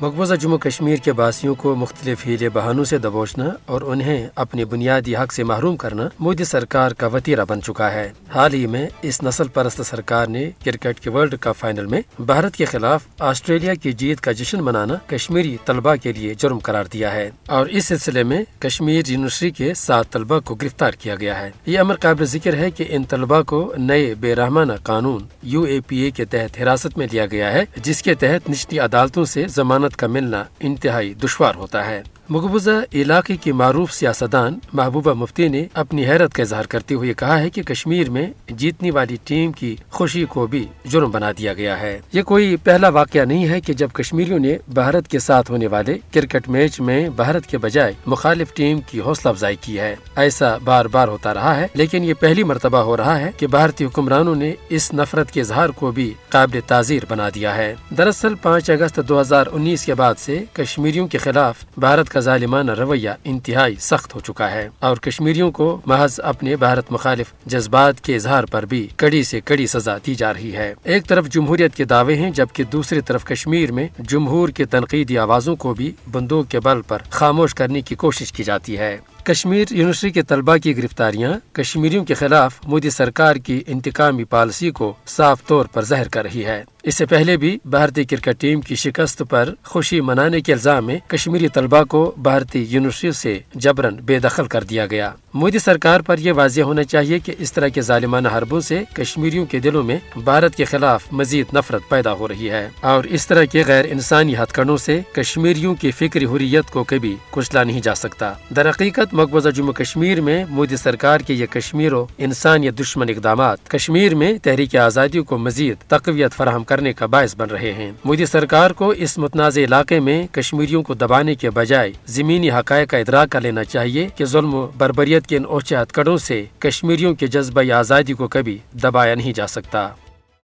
مقبوضہ جموں کشمیر کے باسیوں کو مختلف ہیلے بہانوں سے دبوچنا اور انہیں اپنے بنیادی حق سے محروم کرنا مودی سرکار کا وطیرہ بن چکا ہے۔ حال ہی میں اس نسل پرست سرکار نے کرکٹ کے ورلڈ کپ فائنل میں بھارت کے خلاف آسٹریلیا کی جیت کا جشن منانا کشمیری طلبہ کے لیے جرم قرار دیا ہے اور اس سلسلے میں کشمیر یونیورسٹی کے سات طلبہ کو گرفتار کیا گیا ہے۔ یہ امر قابل ذکر ہے کہ ان طلبہ کو نئے بے رحمانہ قانون یو اے پی اے کے تحت حراست میں لیا گیا ہے، جس کے تحت نچلی عدالتوں سے ضمانت کا ملنا انتہائی دشوار ہوتا ہے۔ مقبوضہ علاقے کی معروف سیاستدان محبوبہ مفتی نے اپنی حیرت کا اظہار کرتے ہوئے کہا ہے کہ کشمیر میں جیتنے والی ٹیم کی خوشی کو بھی جرم بنا دیا گیا ہے۔ یہ کوئی پہلا واقعہ نہیں ہے کہ جب کشمیریوں نے بھارت کے ساتھ ہونے والے کرکٹ میچ میں بھارت کے بجائے مخالف ٹیم کی حوصلہ افزائی کی ہے۔ ایسا بار بار ہوتا رہا ہے، لیکن یہ پہلی مرتبہ ہو رہا ہے کہ بھارتی حکمرانوں نے اس نفرت کے اظہار کو بھی قابل تعزیر بنا دیا ہے۔ دراصل پانچ اگست دو ہزار انیس کے بعد سے کشمیریوں کے خلاف بھارت کا ظالمانہ رویہ انتہائی سخت ہو چکا ہے اور کشمیریوں کو محض اپنے بھارت مخالف جذبات کے اظہار پر بھی کڑی سے کڑی سزا دی جا رہی ہے۔ ایک طرف جمہوریت کے دعوے ہیں، جبکہ دوسری طرف کشمیر میں جمہور کے تنقیدی آوازوں کو بھی بندوق کے بل پر خاموش کرنے کی کوشش کی جاتی ہے۔ کشمیر یونیورسٹی کے طلبہ کی گرفتاریاں کشمیریوں کے خلاف مودی سرکار کی انتقامی پالیسی کو صاف طور پر زہر کر رہی ہے۔ اس سے پہلے بھی بھارتی کرکٹ ٹیم کی شکست پر خوشی منانے کے الزام میں کشمیری طلبہ کو بھارتی یونیورسٹی سے جبرن بے دخل کر دیا گیا۔ مودی سرکار پر یہ واضح ہونا چاہیے کہ اس طرح کے ظالمانہ حربوں سے کشمیریوں کے دلوں میں بھارت کے خلاف مزید نفرت پیدا ہو رہی ہے۔ اور اس طرح کے غیر انسانی ہتھ کنڈوں سے کشمیریوں کی فکری حریت کو کبھی کچلا نہیں جا سکتا۔ در حقیقت، مقبوضہ جموں کشمیر میں مودی سرکار کے یہ کشمیر و انسانیت دشمن اقدامات، کشمیر میں تحریک آزادی کو مزید تقویت فراہم کر کرنے کا باعث بن رہے ہیں۔ مودی سرکار کو اس متنازع علاقے میں کشمیریوں کو دبانے کے بجائے زمینی حقائق کا ادراک کر لینا چاہیے کہ ظلم و بربریت کے ان اوچے ہتھ کڑوں سے کشمیریوں کے جذبہ آزادی کو کبھی دبایا نہیں جا سکتا۔